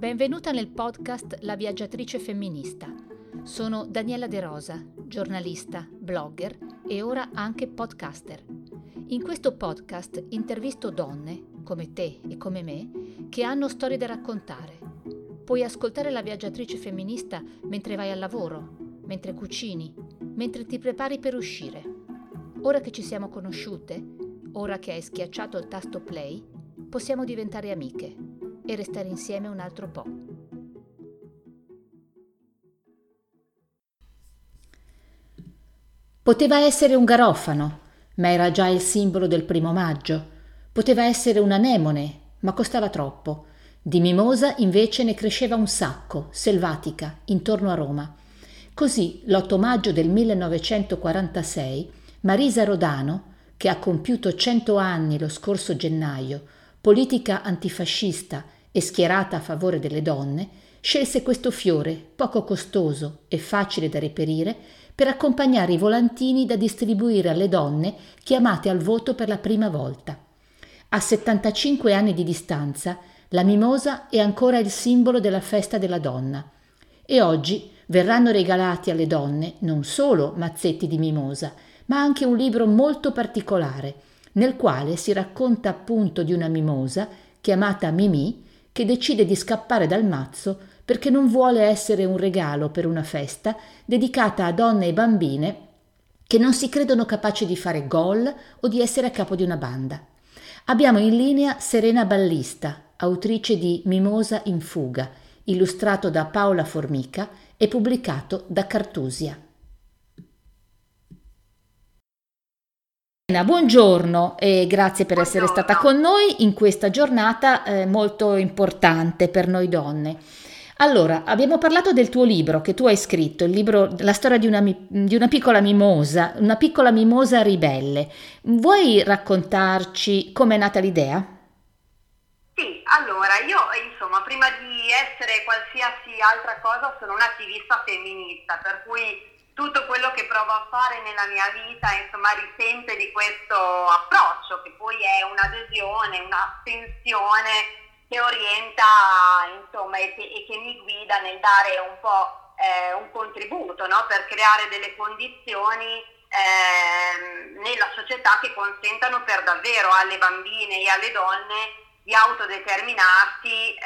Benvenuta nel podcast La viaggiatrice femminista. Sono Daniela De Rosa, giornalista, blogger e ora anche podcaster. In questo podcast intervisto donne, come te e come me, che hanno storie da raccontare. Puoi ascoltare La viaggiatrice femminista mentre vai al lavoro, mentre cucini, mentre ti prepari per uscire. Ora che ci siamo conosciute, ora che hai schiacciato il tasto play, possiamo diventare amiche e restare insieme un altro po'. Poteva essere un garofano, ma era già il simbolo del primo maggio. Poteva essere un anemone, ma costava troppo. Di mimosa invece ne cresceva un sacco, selvatica, intorno a Roma. Così, l'8 maggio del 1946, Marisa Rodano, che ha compiuto cento anni lo scorso gennaio, politica antifascista e schierata a favore delle donne, scelse questo fiore, poco costoso e facile da reperire, per accompagnare i volantini da distribuire alle donne chiamate al voto per la prima volta. A 75 anni di distanza, la mimosa è ancora il simbolo della festa della donna. E oggi verranno regalati alle donne non solo mazzetti di mimosa, ma anche un libro molto particolare, nel quale si racconta appunto di una mimosa chiamata Mimì che decide di scappare dal mazzo perché non vuole essere un regalo per una festa dedicata a donne e bambine che non si credono capaci di fare gol o di essere a capo di una banda. Abbiamo in linea Serena Ballista, autrice di Mimosa in fuga, illustrato da Paola Formica e pubblicato da Cartusia. Buongiorno e grazie per essere stata con noi in questa giornata eh, molto importante per noi donne. Allora, abbiamo parlato del tuo libro che tu hai scritto, il libro La storia di una, di una piccola mimosa, una piccola mimosa ribelle. Vuoi raccontarci com'è nata l'idea? Sì, allora io insomma prima di essere qualsiasi altra cosa sono un'attivista femminista, per cui tutto quello che provo a fare nella mia vita insomma risente di questo approccio che poi è un'adesione, un'attenzione che orienta insomma e che, e che mi guida nel dare un po' eh, un contributo no? per creare delle condizioni eh, nella società che consentano per davvero alle bambine e alle donne di autodeterminarsi eh,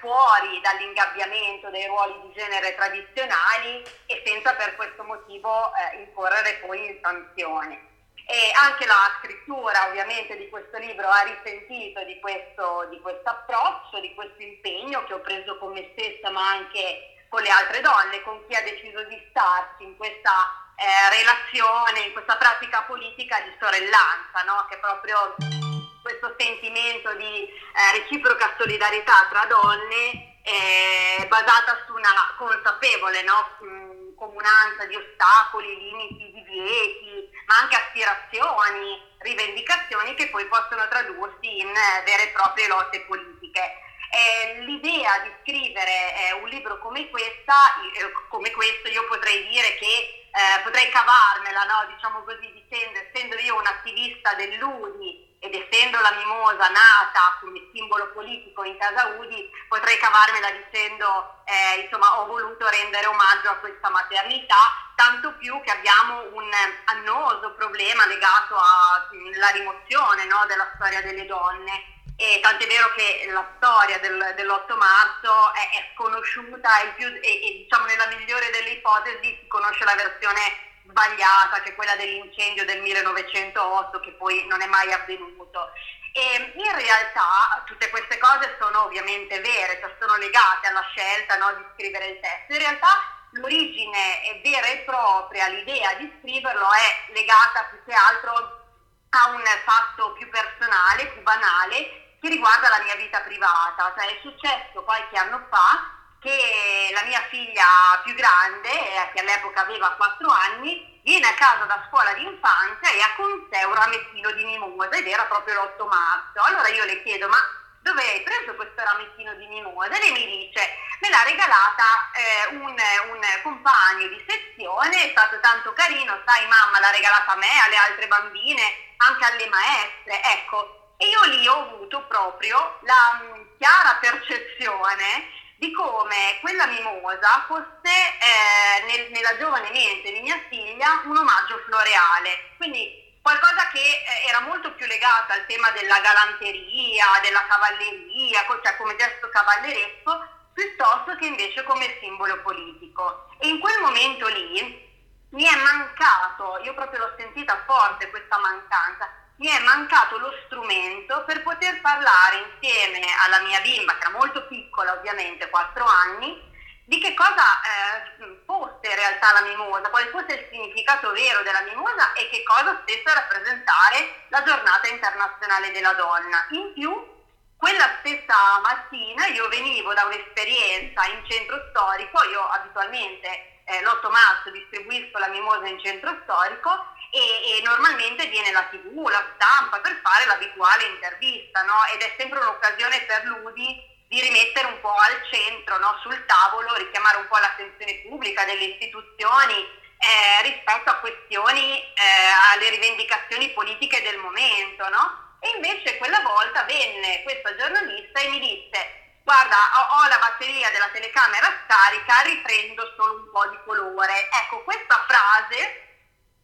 fuori dall'ingabbiamento dei ruoli di genere tradizionali e senza per questo motivo eh, incorrere poi in sanzioni. E anche la scrittura ovviamente di questo libro ha risentito di questo, di questo approccio, di questo impegno che ho preso con me stessa ma anche con le altre donne, con chi ha deciso di starci in questa eh, relazione, in questa pratica politica di sorellanza, no? che proprio questo sentimento di eh, reciproca solidarietà tra donne eh, basata su una consapevole no? Mm, comunanza di ostacoli, limiti, divieti, ma anche aspirazioni, rivendicazioni che poi possono tradursi in eh, vere e proprie lotte politiche. Eh, l'idea di scrivere eh, un libro come, questa, eh, come questo, io potrei dire che eh, potrei cavarmela, no? diciamo così, dicendo, essendo io un'attivista dell'UDI ed essendo la mimosa nata come simbolo politico in casa Udi, potrei cavarmela dicendo, eh, insomma, ho voluto rendere omaggio a questa maternità, tanto più che abbiamo un annoso problema legato alla rimozione no, della storia delle donne. E tant'è vero che la storia del, dell'8 marzo è, è sconosciuta e, più, e, e diciamo nella migliore delle ipotesi si conosce la versione sbagliata, che è quella dell'incendio del 1908 che poi non è mai avvenuto. E in realtà tutte queste cose sono ovviamente vere, cioè sono legate alla scelta no, di scrivere il testo. In realtà l'origine vera e propria, l'idea di scriverlo è legata più che altro a un fatto più personale, più banale, che riguarda la mia vita privata. Cioè è successo qualche anno fa che la mia figlia più grande, eh, che all'epoca aveva 4 anni, viene a casa da scuola di infanzia e ha con sé un ramettino di mimosa ed era proprio l'8 marzo. Allora io le chiedo, ma dove hai preso questo ramettino di mimosa? E lei mi dice, me l'ha regalata eh, un, un, compagno di sezione, è stato tanto carino, sai mamma l'ha regalata a me, alle altre bambine, anche alle maestre, ecco. E io lì ho avuto proprio la um, chiara percezione di come quella mimosa fosse eh, nel, nella giovane mente di mia figlia un omaggio floreale, quindi qualcosa che eh, era molto più legata al tema della galanteria, della cavalleria, cioè come gesto cavalleresco, piuttosto che invece come simbolo politico. E in quel momento lì mi è mancato, io proprio l'ho sentita forte questa mancanza, mi è mancato lo strumento per poter parlare insieme alla mia bimba, che era molto piccola ovviamente, 4 anni, di che cosa eh, fosse in realtà la mimosa, quale fosse il significato vero della mimosa e che cosa stesse a rappresentare la giornata internazionale della donna. In più, quella stessa mattina io venivo da un'esperienza in centro storico, io abitualmente eh, l'8 marzo distribuisco la mimosa in centro storico e, e, normalmente viene la tv, la stampa per fare l'abituale intervista, no? Ed è sempre un'occasione per l'UDI di rimettere un po' al centro, no? sul tavolo, richiamare un po' l'attenzione pubblica delle istituzioni eh, rispetto a questioni, eh, alle rivendicazioni politiche del momento, no? E invece quella volta venne questa giornalista e mi disse guarda ho, ho, la batteria della telecamera scarica, riprendo solo un po' di colore. Ecco, questa frase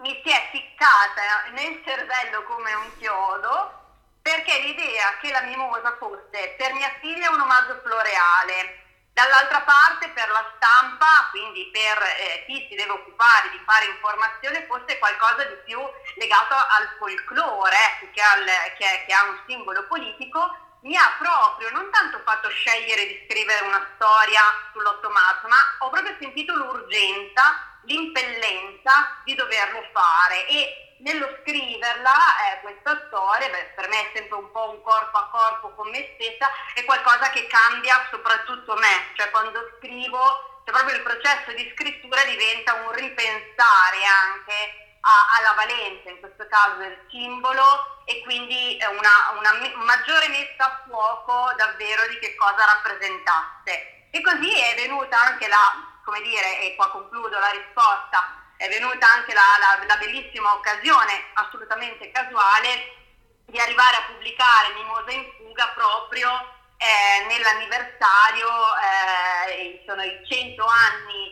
mi si è ficcata nel cervello come un chiodo perché l'idea che la mimosa fosse per mia figlia un omaggio floreale, dall'altra parte per la stampa, quindi per eh, chi si deve occupare di fare informazione, fosse qualcosa di più legato al folklore, al, che, che ha un simbolo politico, mi ha proprio non tanto fatto scegliere di scrivere una storia sull'8 marzo, ma ho proprio sentito l'urgenza l'impellenza di doverlo fare e nello scriverla eh, questa storia, beh, per me è sempre un po' un corpo a corpo con me stessa, è qualcosa che cambia soprattutto me, cioè quando scrivo, cioè proprio il processo di scrittura diventa un ripensare anche a, alla valenza, in questo caso del simbolo, e quindi una, una maggiore messa a fuoco davvero di che cosa rappresentasse. E così è venuta anche la come dire, e qua concludo la risposta, è venuta anche la, la, la bellissima occasione, assolutamente casuale, di arrivare a pubblicare Mimosa in fuga proprio eh, nell'anniversario, eh, sono i 100 anni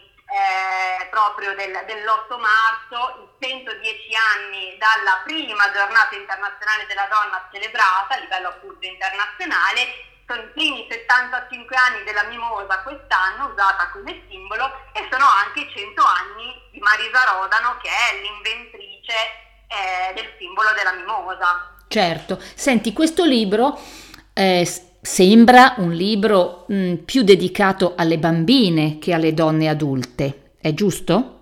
eh, proprio del, dell'8 marzo, i 110 anni dalla prima giornata internazionale della donna celebrata a livello appunto internazionale sono i primi 75 anni della mimosa quest'anno usata come simbolo e sono anche i 100 anni di Marisa Rodano che è l'inventrice eh, del simbolo della mimosa. Certo, senti, questo libro eh, sembra un libro mh, mm, più dedicato alle bambine che alle donne adulte, è giusto?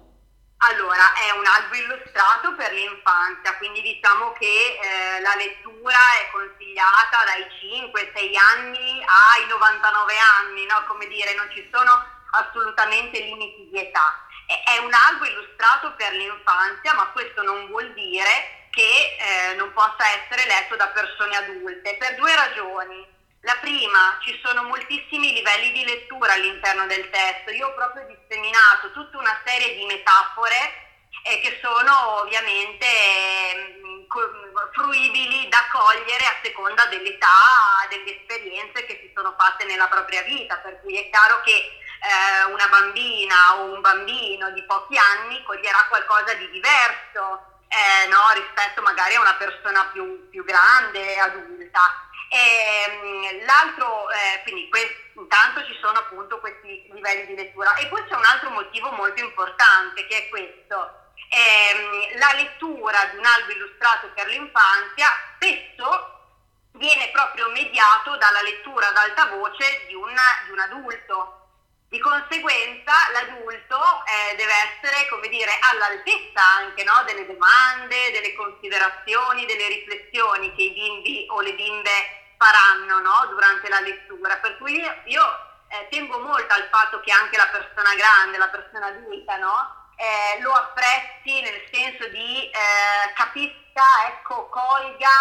Allora, è un albo illustrato per l'infanzia, quindi diciamo che eh, la lettura è consigliata dai 5-6 anni ai 99 anni, no? come dire, non ci sono assolutamente limiti di età. È, un albo illustrato per l'infanzia, ma questo non vuol dire che eh, non possa essere letto da persone adulte, per due ragioni. La prima, ci sono moltissimi livelli di lettura all'interno del testo. Io ho proprio disseminato tutta una serie di metafore eh, che sono ovviamente eh, fruibili da cogliere a seconda dell'età, delle esperienze che si sono fatte nella propria vita. Per cui è chiaro che eh, una bambina o un bambino di pochi anni coglierà qualcosa di diverso eh, no, rispetto magari a una persona più, più grande, adulta. E, ehm, l'altro, eh, quindi questo, intanto ci sono appunto questi livelli di lettura e poi c'è un altro motivo molto importante che è questo. Eh, la lettura di un albo illustrato per l'infanzia spesso viene proprio mediato dalla lettura ad alta voce di un, di un adulto. Di conseguenza l'adulto eh, deve essere, come dire, all'altezza anche no? delle domande, delle considerazioni, delle riflessioni che i bimbi o le bimbe faranno no? durante la lettura. Per cui io eh, tengo molto al fatto che anche la persona grande, la persona adulta, no? eh, lo apprezzi nel senso di eh, capisca, ecco, colga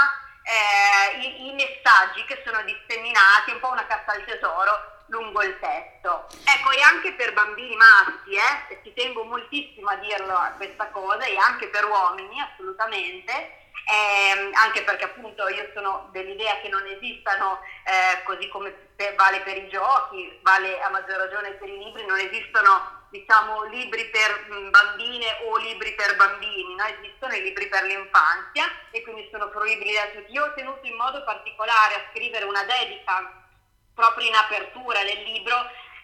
eh, i, i, messaggi che sono disseminati, un po' una cassa al tesoro lungo il testo. Ecco, e anche per bambini maschi, eh, ci tengo moltissimo a dirlo a questa cosa, e anche per uomini assolutamente, eh, anche perché appunto io sono dell'idea che non esistano, eh, così come vale per i giochi, vale a maggior ragione per i libri, non esistono diciamo libri per mm, bambine o libri per bambini, no? esistono i libri per l'infanzia e quindi sono fruibili da tutti. Io ho tenuto in modo particolare a scrivere una dedica proprio in apertura del libro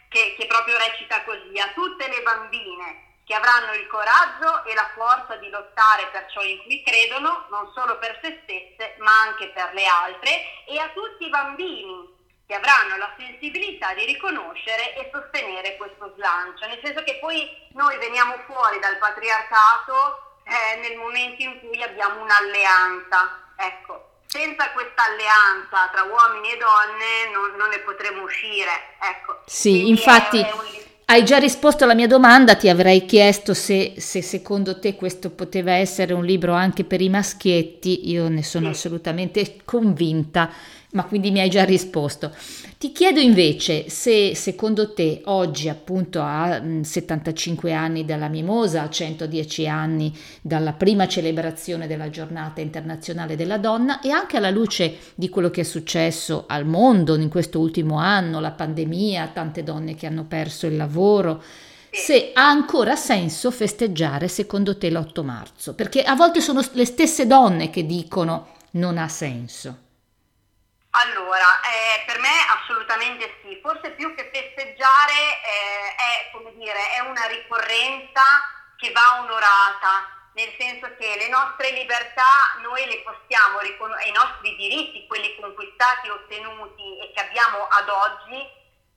che, che proprio recita così, a tutte le bambine che avranno il coraggio e la forza di lottare per ciò in cui credono, non solo per se stesse, ma anche per le altre, e a tutti i bambini che avranno la sensibilità di riconoscere e sostenere questo slancio, nel senso che poi noi veniamo fuori dal patriarcato eh, nel momento in cui abbiamo un'alleanza. Ecco, senza questa alleanza tra uomini e donne non, non ne potremo uscire. Ecco. Sì, Quindi infatti... È, è un... Hai già risposto alla mia domanda, ti avrei chiesto se, se, secondo te questo poteva essere un libro anche per i maschietti, io ne sono assolutamente convinta ma quindi mi hai già risposto. Ti chiedo invece se secondo te oggi appunto a 75 mm, anni dalla Mimosa, a 110 anni dalla prima celebrazione della giornata internazionale della donna e anche alla luce di quello che è successo al mondo in questo ultimo anno, la pandemia, tante donne che hanno perso il lavoro, se ha ancora senso festeggiare secondo te l'8 marzo, perché a volte sono le stesse donne che dicono non ha senso. Allora, eh, per me assolutamente sì, forse più che festeggiare eh, è, dire, è una ricorrenza che va onorata, nel senso che le nostre libertà noi le possiamo i nostri diritti, quelli conquistati, ottenuti e che abbiamo ad oggi,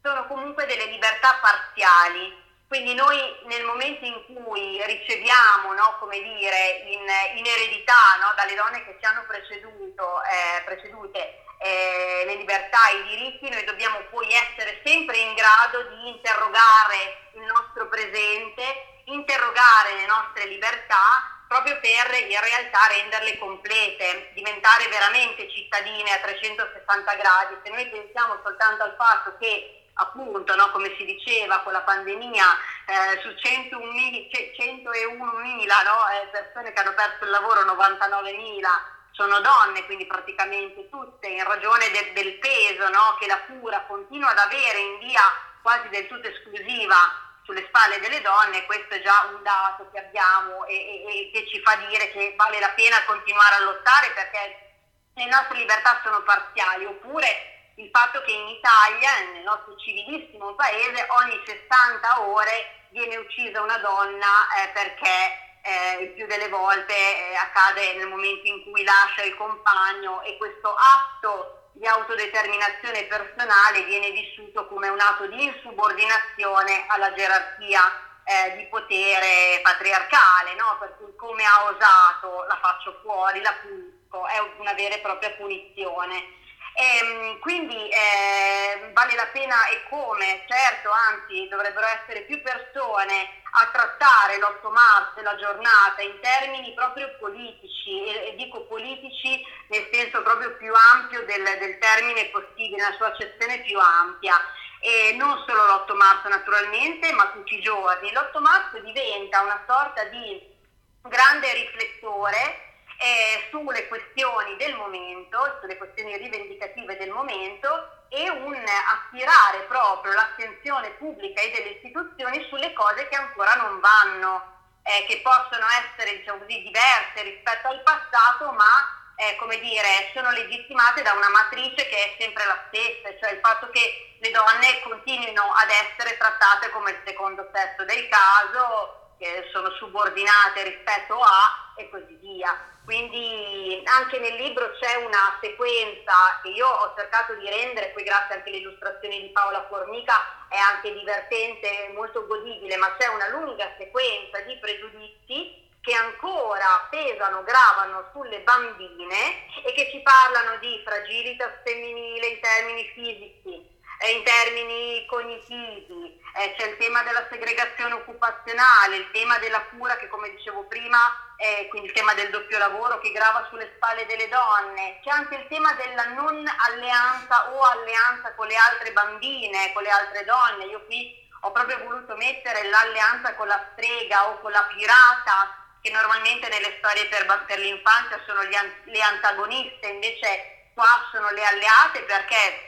sono comunque delle libertà parziali. Quindi noi nel momento in cui riceviamo, no, come dire, in, in eredità no, dalle donne che ci hanno preceduto, eh, precedute, eh, le libertà e i diritti, noi dobbiamo poi essere sempre in grado di interrogare il nostro presente, interrogare le nostre libertà proprio per in realtà renderle complete, diventare veramente cittadine a 360 gradi. Se noi pensiamo soltanto al fatto che appunto, no, come si diceva con la pandemia, eh, su 101.000 no, eh, persone che hanno perso il lavoro, 99.000 sono donne, quindi praticamente tutte, in ragione de- del peso no, che la cura continua ad avere in via quasi del tutto esclusiva sulle spalle delle donne, questo è già un dato che abbiamo e, e, e che ci fa dire che vale la pena continuare a lottare perché le nostre libertà sono parziali, oppure il fatto che in Italia, nel nostro civilissimo paese, ogni 60 ore viene uccisa una donna eh, perché eh, il più delle volte eh, accade nel momento in cui lascia il compagno e questo atto di autodeterminazione personale viene vissuto come un atto di insubordinazione alla gerarchia eh, di potere patriarcale, no? per cui come ha osato la faccio fuori, la punisco, è una vera e propria punizione. E, ehm, quindi eh, vale la pena e come, certo, anzi dovrebbero essere più persone a trattare l'8 marzo, la giornata, in termini proprio politici, e, e, dico politici nel senso proprio più ampio del, del termine possibile, nella sua accezione più ampia. E non solo l'8 marzo naturalmente, ma tutti i giorni. L'8 marzo diventa una sorta di grande riflettore eh, sulle questioni del momento, sulle questioni rivendicative del momento e un attirare proprio l'attenzione pubblica e delle istituzioni sulle cose che ancora non vanno, eh, che possono essere diciamo così, diverse rispetto al passato, ma eh, come dire, sono legittimate da una matrice che è sempre la stessa, cioè il fatto che le donne continuino ad essere trattate come il secondo sesso del caso, che sono subordinate rispetto a e così via. Quindi anche nel libro c'è una sequenza che io ho cercato di rendere, poi grazie anche alle illustrazioni di Paola Formica è anche divertente, molto godibile, ma c'è una lunga sequenza di pregiudizi che ancora pesano, gravano sulle bambine e che ci parlano di fragilità femminile in termini fisici, in termini cognitivi, eh, c'è il tema della segregazione occupazionale, il tema della cura che come dicevo prima, eh, quindi il tema del doppio lavoro che grava sulle spalle delle donne, c'è anche il tema della non alleanza o alleanza con le altre bambine, con le altre donne. Io qui ho proprio voluto mettere l'alleanza con la strega o con la pirata, che normalmente nelle storie per, per l'infanzia sono gli, le antagoniste, invece qua sono le alleate perché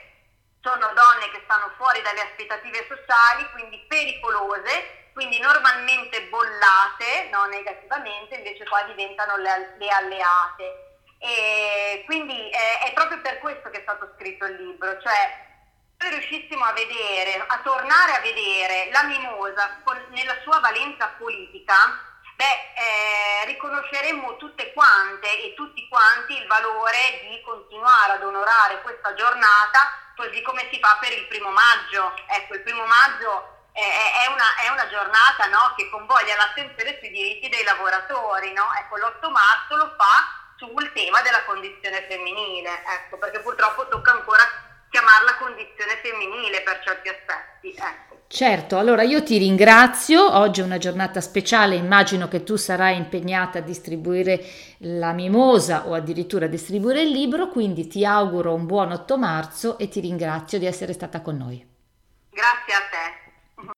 sono donne che stanno fuori dalle aspettative sociali, quindi pericolose, quindi normalmente bollate, no, negativamente, invece qua diventano le, le alleate. E quindi è, è, proprio per questo che è stato scritto il libro, cioè se riuscissimo a vedere, a tornare a vedere la mimosa con, nella sua valenza politica, beh, eh, riconosceremmo tutte quante e tutti quanti il valore di continuare ad onorare questa giornata così come si fa per il primo maggio. Ecco, il primo maggio è, una, è una, giornata no, che convoglia l'attenzione sui diritti dei lavoratori. No? Ecco, l'8 marzo lo fa sul tema della condizione femminile, ecco, perché purtroppo tocca ancora chiamarla condizione femminile per certi aspetti. Ecco. Certo, allora io ti ringrazio, oggi è una giornata speciale, immagino che tu sarai impegnata a distribuire la mimosa o addirittura a distribuire il libro, quindi ti auguro un buon 8 marzo e ti ringrazio di essere stata con noi. Grazie a